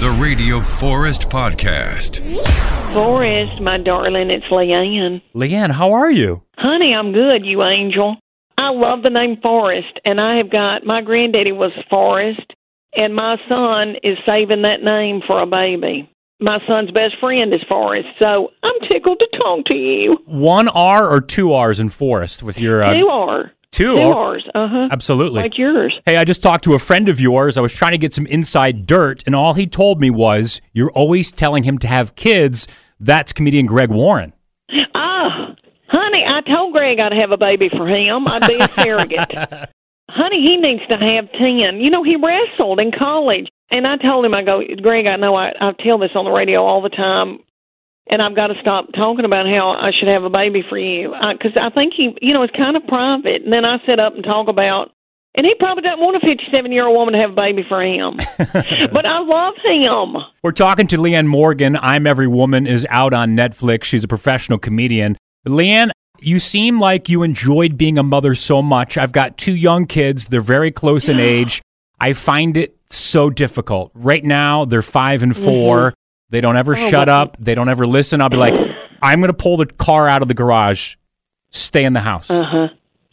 The Radio Forrest Podcast. Forrest, my darling, it's Leanne. Leanne, how are you? Honey, I'm good, you angel. I love the name Forrest, and I have got my granddaddy was Forest, and my son is saving that name for a baby. My son's best friend is Forrest, so I'm tickled to talk to you. One R or two R's in Forest with your uh, Two are. Two Two R- R's, uh huh. Absolutely. Like yours. Hey, I just talked to a friend of yours. I was trying to get some inside dirt, and all he told me was, "You're always telling him to have kids." That's comedian Greg Warren. Ah, honey, I told Greg I'd have a baby for him. I'd be a surrogate. honey, he needs to have 10. You know, he wrestled in college. And I told him, I go, Greg, I know I, I tell this on the radio all the time, and I've got to stop talking about how I should have a baby for you. Because I, think he, you know, it's kind of private. And then I sit up and talk about, and he probably doesn't want a 57 year old woman to have a baby for him. but I love him. We're talking to Leanne Morgan. I'm Every Woman is out on Netflix. She's a professional comedian. Leanne, you seem like you enjoyed being a mother so much. I've got two young kids. They're very close in age. I find it so difficult. Right now, they're five and 4 mm-hmm. They don't ever shut well- up. They don't ever listen. I'll be like, I'm going to pull the car out of the garage. Stay in the house. Uh huh.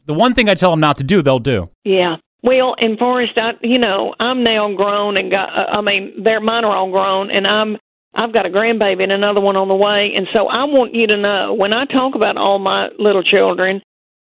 The one thing I tell them not to do, they'll do. Yeah. Well, in Forrest, I, you know, I'm now grown and got. Uh, I mean, they're mine are all grown, and I'm. I've got a grandbaby and another one on the way, and so I want you to know when I talk about all my little children,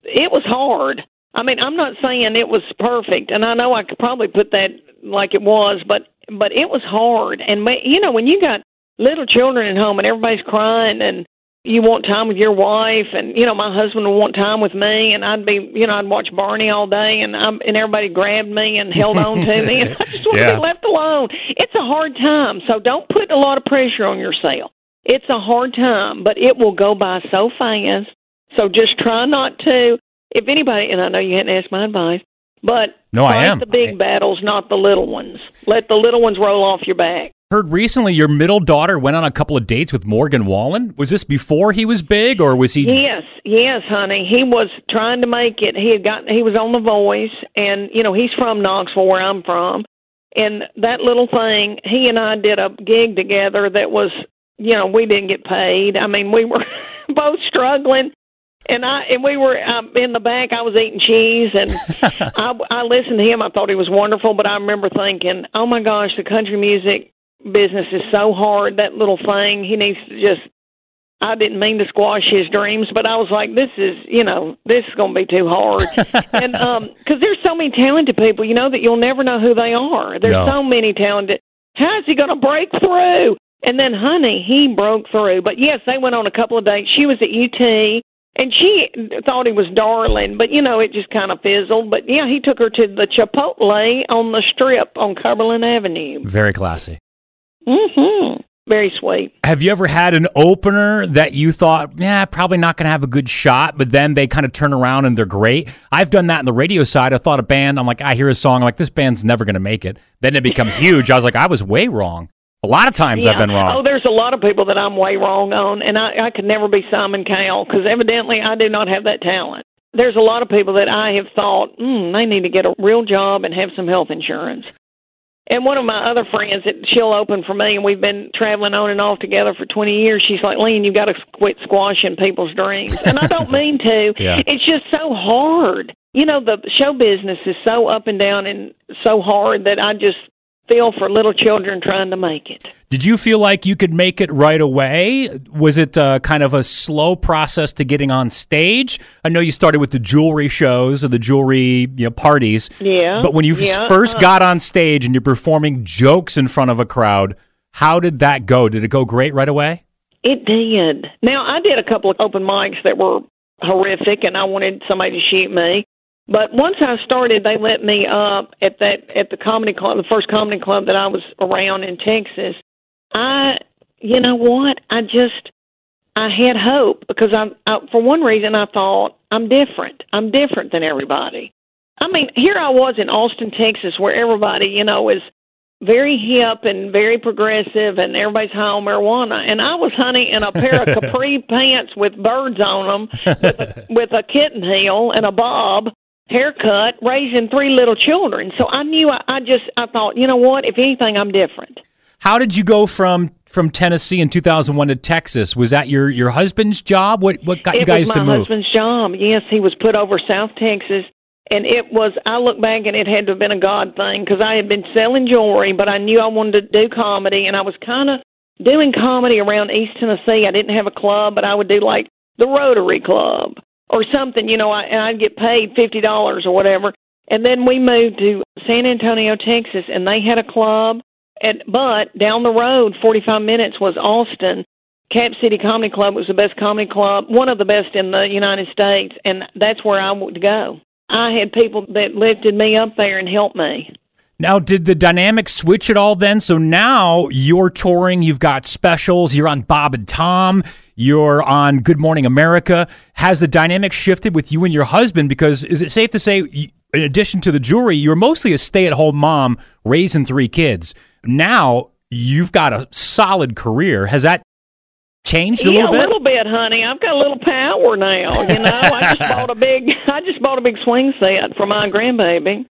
it was hard. I mean, I'm not saying it was perfect, and I know I could probably put that like it was, but but it was hard. And you know, when you got little children at home and everybody's crying and you want time with your wife and you know my husband would want time with me and I'd be you know I'd watch Barney all day and I'm and everybody grabbed me and held on to me and I just want to be left alone. It's a hard time, so don't put a lot of pressure on yourself. It's a hard time, but it will go by so fast. So just try not to. If anybody, and I know you hadn't asked my advice, but No, I am. the big battles, not the little ones. Let the little ones roll off your back. Heard recently your middle daughter went on a couple of dates with Morgan Wallen. Was this before he was big, or was he? Yes, yes, honey. He was trying to make it. He had got. He was on The Voice, and you know he's from Knoxville, where I'm from. And that little thing, he and I did a gig together that was, you know, we didn't get paid. I mean, we were both struggling, and I and we were um, in the back. I was eating cheese, and I, I listened to him. I thought he was wonderful, but I remember thinking, oh my gosh, the country music business is so hard. That little thing, he needs to just I didn't mean to squash his dreams, but I was like, this is, you know, this is going to be too hard. and um cuz there's so many talented people, you know that you'll never know who they are. There's No. so many talented. How is he going to break through? And then honey, he broke through. But yes, they went on a couple of dates. She was at UT and she thought he was darling, but you know, it just kind of fizzled. But yeah, he took her to the Chipotle on the strip on Cumberland Avenue. Very classy. Mhm. Very sweet. Have you ever had an opener that you thought, yeah, probably not going to have a good shot, but then they kind of turn around and they're great? I've done that on the radio side. I thought a band, I'm like, I hear a song, I'm like, this band's never going to make it. Then it become huge. I was like, I was way wrong. A lot of times I've been wrong. Oh, there's a lot of people that I'm way wrong on, and I, I could never be Simon Cowell because evidently I do not have that talent. There's a lot of people that I have thought, mm, they need to get a real job and have some health insurance. And one of my other friends, that she'll open for me, and we've been traveling on and off together for 20 years. She's like, Lean, you've got to quit squashing people's dreams. And I don't mean to. Yeah. It's just so hard. You know, the show business is so up and down and so hard that I just feel for little children trying to make it. Did you feel like you could make it right away? Was it uh, kind of a slow process to getting on stage? I know you started with the jewelry shows or the jewelry you know, parties. Yeah, But when you yeah, first uh, got on stage and you're performing jokes in front of a crowd, how did that go? Did it go great right away? It did. Now I did a couple of open mics that were horrific, and I wanted somebody to shoot me. But once I started, they let me up at that at the comedy club, the first comedy club that I was around in Texas. I, you know what? I just I had hope because I'm I, for one reason I thought I'm different. I'm different than everybody. I mean, here I was in Austin, Texas, where everybody, you know, is very hip and very progressive, and everybody's high on marijuana. And I was, honey, in a pair of capri pants with birds on them, with a, with a kitten heel and a bob haircut, raising three little children. So I knew I, I just I thought, you know what? If anything, I'm different. How did you go from from Tennessee in 2001 to Texas? Was that your your husband's job? What what got it you guys was to my husband's job. Yes, he was put over South Texas, and it was. I look back and it had to have been a God thing because I had been selling jewelry, but I knew I wanted to do comedy, and I was kind of doing comedy around East Tennessee. I didn't have a club, but I would do like the Rotary Club or something, you know. I, and I'd get paid fifty dollars or whatever. And then we moved to San Antonio, Texas, and they had a club. And but down the road, forty five minutes was Austin. Cap City Comedy Club was the best comedy club, one of the best in the United States, and that's where I would go. I had people that lifted me up there and helped me. Now, did the dynamic switch at all then? So now you're touring, you've got specials, you're on Bob and Tom, you're on Good Morning America. Has the dynamic shifted with you and your husband? Because is it safe to say, in addition to the jewelry, you're mostly a stay at home mom raising three kids. Now you've got a solid career. Has that changed a yeah, little bit? a little bit, honey. I've got a little power now. You know, I just bought a big, I just bought a big swing set for my grandbaby,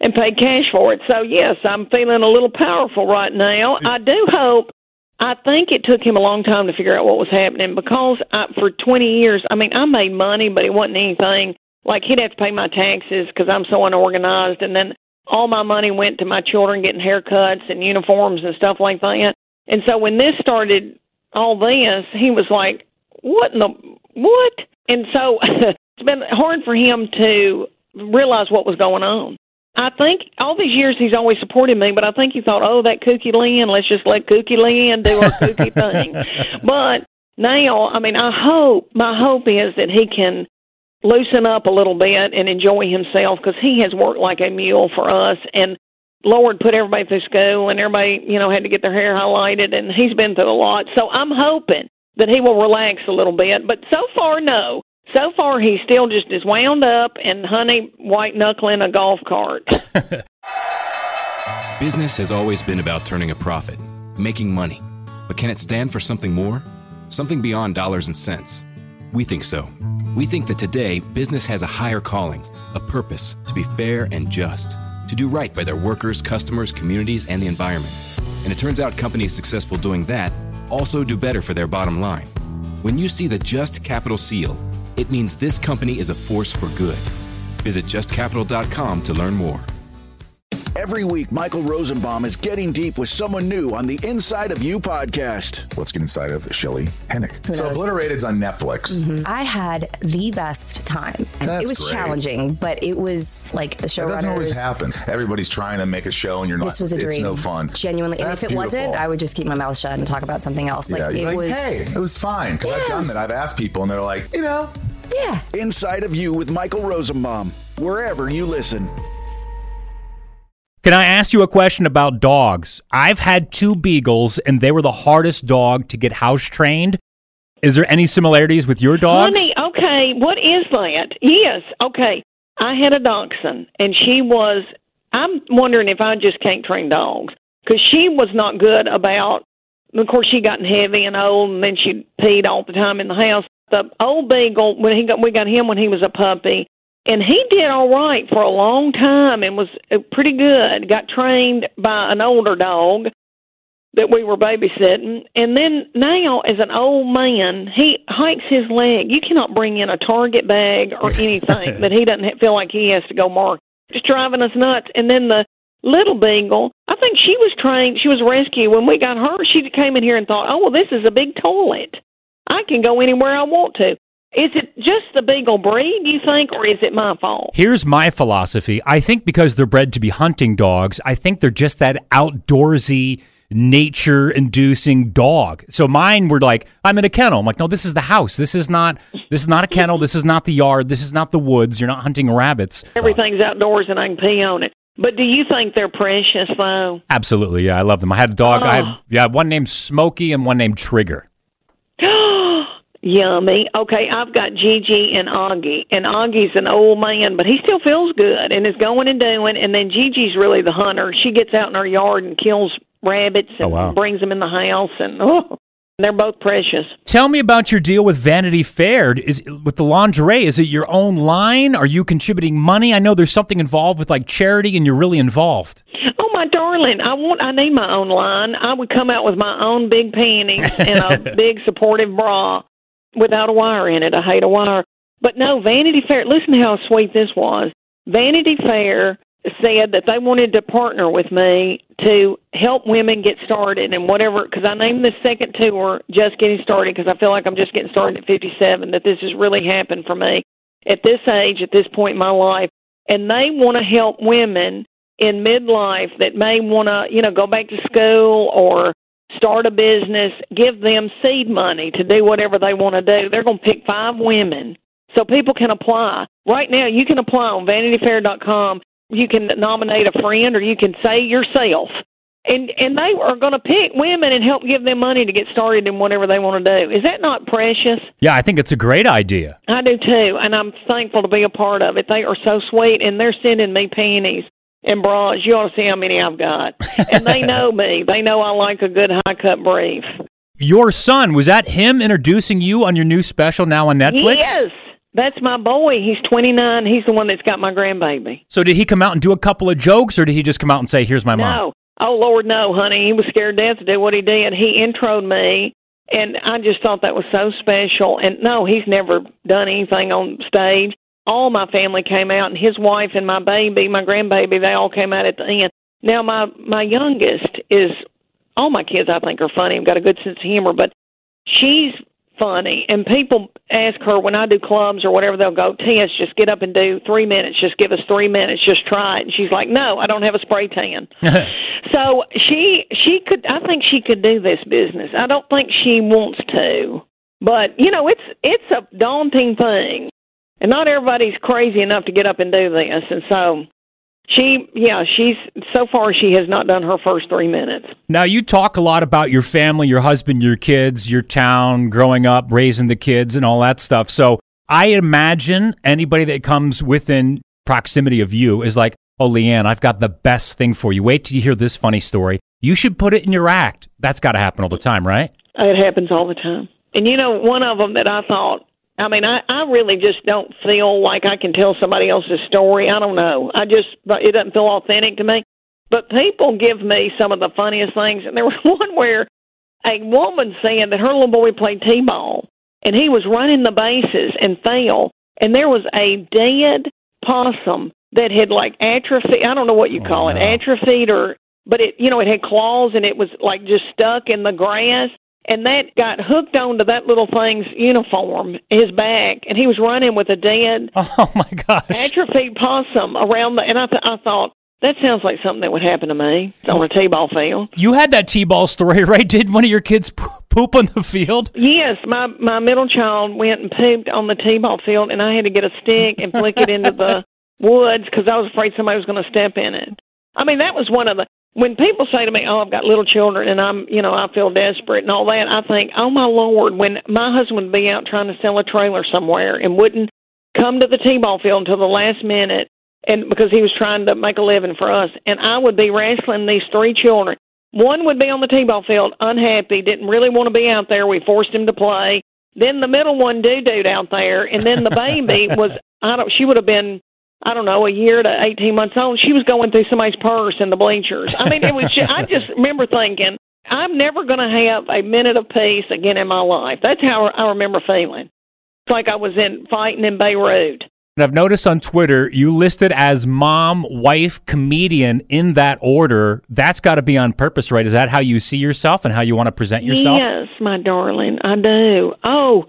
and paid cash for it. So yes, I'm feeling a little powerful right now. I do hope. I think it took him a long time to figure out what was happening because I, for 20 years, I mean, I made money, but it wasn't anything like he'd have to pay my taxes because I'm so unorganized, and then all my money went to my children getting haircuts and uniforms and stuff like that. And so when this started, all this, he was like, "What in the what?" And so it's been hard for him to realize what was going on. I think all these years he's always supported me, but I think he thought, "Oh, that Kooky Lynn, let's just let Kooky Lynn do her kooky thing." But now, I mean, I hope my hope is that he can loosen up a little bit and enjoy himself because he has worked like a mule for us and Lord put everybody through school and everybody, you know, had to get their hair highlighted and he's been through a lot. So I'm hoping that he will relax a little bit. But so far, no. So far, he's still just as wound up and honey white knuckling a golf cart. Business has always been about turning a profit, making money. But can it stand for something more? Something beyond dollars and cents? We think so. We think that today, business has a higher calling, a purpose to be fair and just, to do right by their workers, customers, communities, and the environment. And it turns out companies successful doing that also do better for their bottom line. When you see the Just Capital seal, it means this company is a force for good. Visit justcapital.com to learn more. Every week, Michael Rosenbaum is getting deep with someone new on the Inside of You podcast. Let's get inside of Shelley Hennig. So knows? Obliterated's on Netflix. Mm-hmm. I had the best time. That's it was great. challenging, but it was like the That doesn't always showrunners. happen. Everybody's trying to make a show and you're not. This was a dream. it's no fun. Genuinely. And if it wasn't. I would just keep my mouth shut and talk about something else. Like yeah, it like, was hey, it was fine because I've done Yes. that. I've asked people and they're like, you know, Yeah. Inside of You with Michael Rosenbaum, wherever you listen. Can I ask you a question about dogs? I've had two beagles, and they were the hardest dog to get house trained. Is there any similarities with your dogs? Honey, okay, what is that? Yes, okay. I had a dachshund, and she was. I'm wondering if I just can't train dogs because she was not good about. Of course, she gotten heavy and old, and then she peed all the time in the house. The old beagle, when he got, we got him when he was a puppy, and he did all right for a long time and was uh, pretty good. Got trained by an older dog that we were babysitting. And then now, as an old man, he hikes his leg. You cannot bring in a Target bag or anything that he doesn't feel like he has to go mark. Just driving us nuts. And then the little beagle, I think she was trained, she was rescued. When we got her, she came in here and thought, oh, well, this is a big toilet. I can go anywhere I want to. Is it just the beagle breed, you think, or is it my fault? Here's my philosophy. I think because they're bred to be hunting dogs, I think they're just that outdoorsy, nature inducing dog. So mine were like, I'm in a kennel. I'm like, no, this is the house. This is not this is not a kennel. This is not the yard. This is not the woods. You're not hunting rabbits. Everything's outdoors and I can pee on it. But do you think they're precious though? Absolutely, yeah, I love them. I had a dog. I had Oh. yeah, one named Smokey and one named Trigger. Yummy. Okay, I've got Gigi and Augie, and Augie's an old man, but he still feels good and is going and doing. And then Gigi's really the hunter. She gets out in her yard and kills rabbits oh, and Oh, wow. brings them in the house, and oh, they're both precious. Tell me about your deal with Vanity Fair. Is with the lingerie? Is it your own line? Are you contributing money? I know there's something involved with like charity, and you're really involved. Oh my darling, I want I need my own line. I would come out with my own big panties and a big supportive bra without a wire in it. I hate a wire. But no, Vanity Fair, listen to how sweet this was. Vanity Fair said that they wanted to partner with me to help women get started and whatever because I named this second tour just getting started because I feel like I'm just getting started at 57 that this has really happened for me at this age at this point in my life and they want to help women in midlife that may want to, you know, go back to school or start a business, give them seed money to do whatever they want to do. They're going to pick five women so people can apply. Right now, you can apply on vanityfair.com. You can nominate a friend or you can say yourself. And and they are going to pick women and help give them money to get started in whatever they want to do. Is that not precious? Yeah, I think it's a great idea. I do too, and I'm thankful to be a part of it. They are so sweet, and they're sending me panties and bras. You ought to see how many I've got. And they know me. They know I like a good high cut brief. Your son was that him introducing you on your new special now on Netflix? Yes, that's my boy. He's 29. He's the one that's got my grandbaby. So did he come out and do a couple of jokes, or did he just come out and say, "Here's my mom"? No. Oh Lord, no, honey. He was scared to death to do what he did. He introed me, and I just thought that was so special. And no, he's never done anything on stage. All my family came out, and his wife and my baby, my grandbaby, they all came out at the end. Now my my youngest is all my kids. I think are funny. I've got a good sense of humor, but she's funny. And people ask her when I do clubs or whatever, they'll go, Tess, just get up and do three minutes. Just give us three minutes. Just try it. And she's like, No, I don't have a spray tan. so she she could I think she could do this business. I don't think she wants to. But, you know, it's it's a daunting thing. And not everybody's crazy enough to get up and do this. And so she yeah, she's so far she has not done her first three minutes. Now you talk a lot about your family, your husband, your kids, your town, growing up, raising the kids, and all that stuff. So I imagine anybody that comes within proximity of you is like, "Oh, Leanne, I've got the best thing for you. Wait till you hear this funny story. You should put it in your act." That's got to happen all the time, right? It happens all the time. And you know, one of them that I thought, I mean, I, I really just don't feel like I can tell somebody else's story. I don't know. I just, it doesn't feel authentic to me. But people give me some of the funniest things. And there was one where a woman said that her little boy played T-ball and he was running the bases and fell. And there was a dead possum that had like atrophy. I don't know what you oh, call it, atrophied or, but it, you know, it had claws and it was like just stuck in the grass and that got hooked onto that little thing's uniform, his back, and he was running with a dead Oh my gosh! atrophied possum around the. And I, th- I thought that sounds like something that would happen to me on a t-ball field. You had that t-ball story, right? Did one of your kids poop on the field? Yes, my my middle child went and pooped on the t-ball field, and I had to get a stick and flick it into the woods because I was afraid somebody was going to step in it. I mean, that was one of the when people say to me, "Oh, I've got little children and I'm, you know, I feel desperate and all that," I think, "Oh my lord!" When my husband would be out trying to sell a trailer somewhere and wouldn't come to the t-ball field until the last minute, and because he was trying to make a living for us, and I would be wrestling these three children. One would be on the t-ball field, unhappy, didn't really want to be out there. We forced him to play. Then the middle one doo dooed out there, and then the baby was I don't. She would have been I don't know, a year to 18 months old, she was going through somebody's purse in the bleachers. I mean, it was just, I just remember thinking, I'm never going to have a minute of peace again in my life. That's how I remember feeling. It's like I was in fighting in Beirut. And I've noticed on Twitter you listed as mom, wife, comedian in that order. That's got to be on purpose, right? Is that how you see yourself and how you want to present yourself? Yes, my darling, I do. Oh,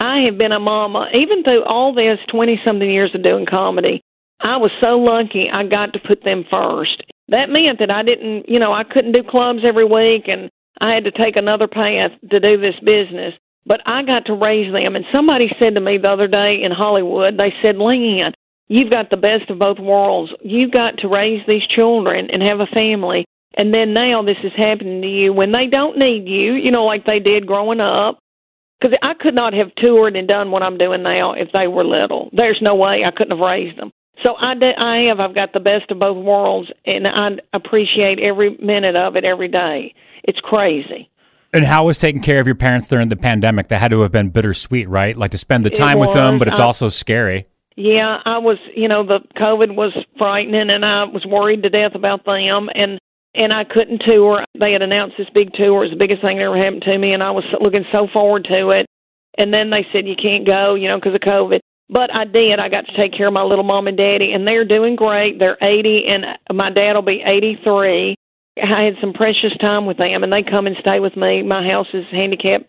I have been a mama. Even through all this 20 something years of doing comedy, I was so lucky I got to put them first. that meant that I didn't, you know, I couldn't do clubs every week and I had to take another path to do this business. But I got to raise them. And somebody said to me the other day in Hollywood, they said, Leanne, you've got the best of both worlds. You've got to raise these children and have a family. And then now this is happening to you when they don't need you, you know, like they did growing up. Because I could not have toured and done what I'm doing now if they were little. There's no way I couldn't have raised them. So I, I have. I've got the best of both worlds, and I appreciate every minute of it every day. It's crazy. And how was taking care of your parents during the pandemic? That had to have been bittersweet, right? Like to spend the time with them, but it's I, also scary. Yeah, I was. You know, the COVID was frightening, and I was worried to death about them. And and I couldn't tour. They had announced this big tour. It was the biggest thing that ever happened to me, and I was looking so forward to it. And then they said you can't go, you know, because of COVID. But I did. I got to take care of my little mom and daddy, and they're doing great. They're 80, and my dad will be 83. I had some precious time with them, and they come and stay with me. My house is handicapped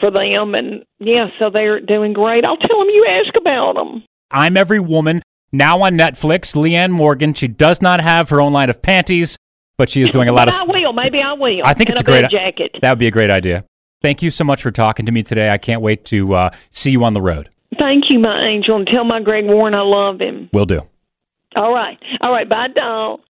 for them, and yeah, so they're doing great. I'll tell them you ask about them. I'm Every Woman, now on Netflix. Leanne Morgan, she does not have her own line of panties, but she is doing a lot of. I will. Maybe I will. I think and it's a, a great jacket. That would be a great idea. Thank you so much for talking to me today. I can't wait to uh, see you on the road. Thank you, my angel, and tell my Greg Warren I love him. Will do. All right. All right. Bye, doll.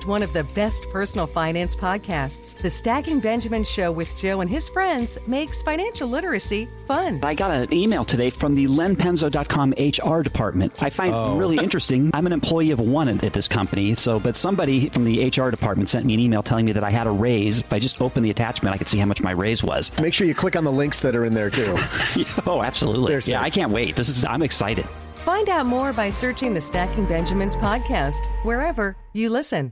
Named one of the best personal finance podcasts, The Stacking Benjamin Show with Joe and his friends makes financial literacy fun. I got an email today from the lenpenzo.com HR department. I find Oh. really interesting. I'm an employee of one at this company, so but somebody from the HR department sent me an email telling me that I had a raise. If I just opened the attachment, I could see how much my raise was. Make sure you click on the links that are in there too. oh, absolutely. They're Yeah, safe. I can't wait. This is I'm excited. Find out more by searching the Stacking Benjamins podcast wherever you listen.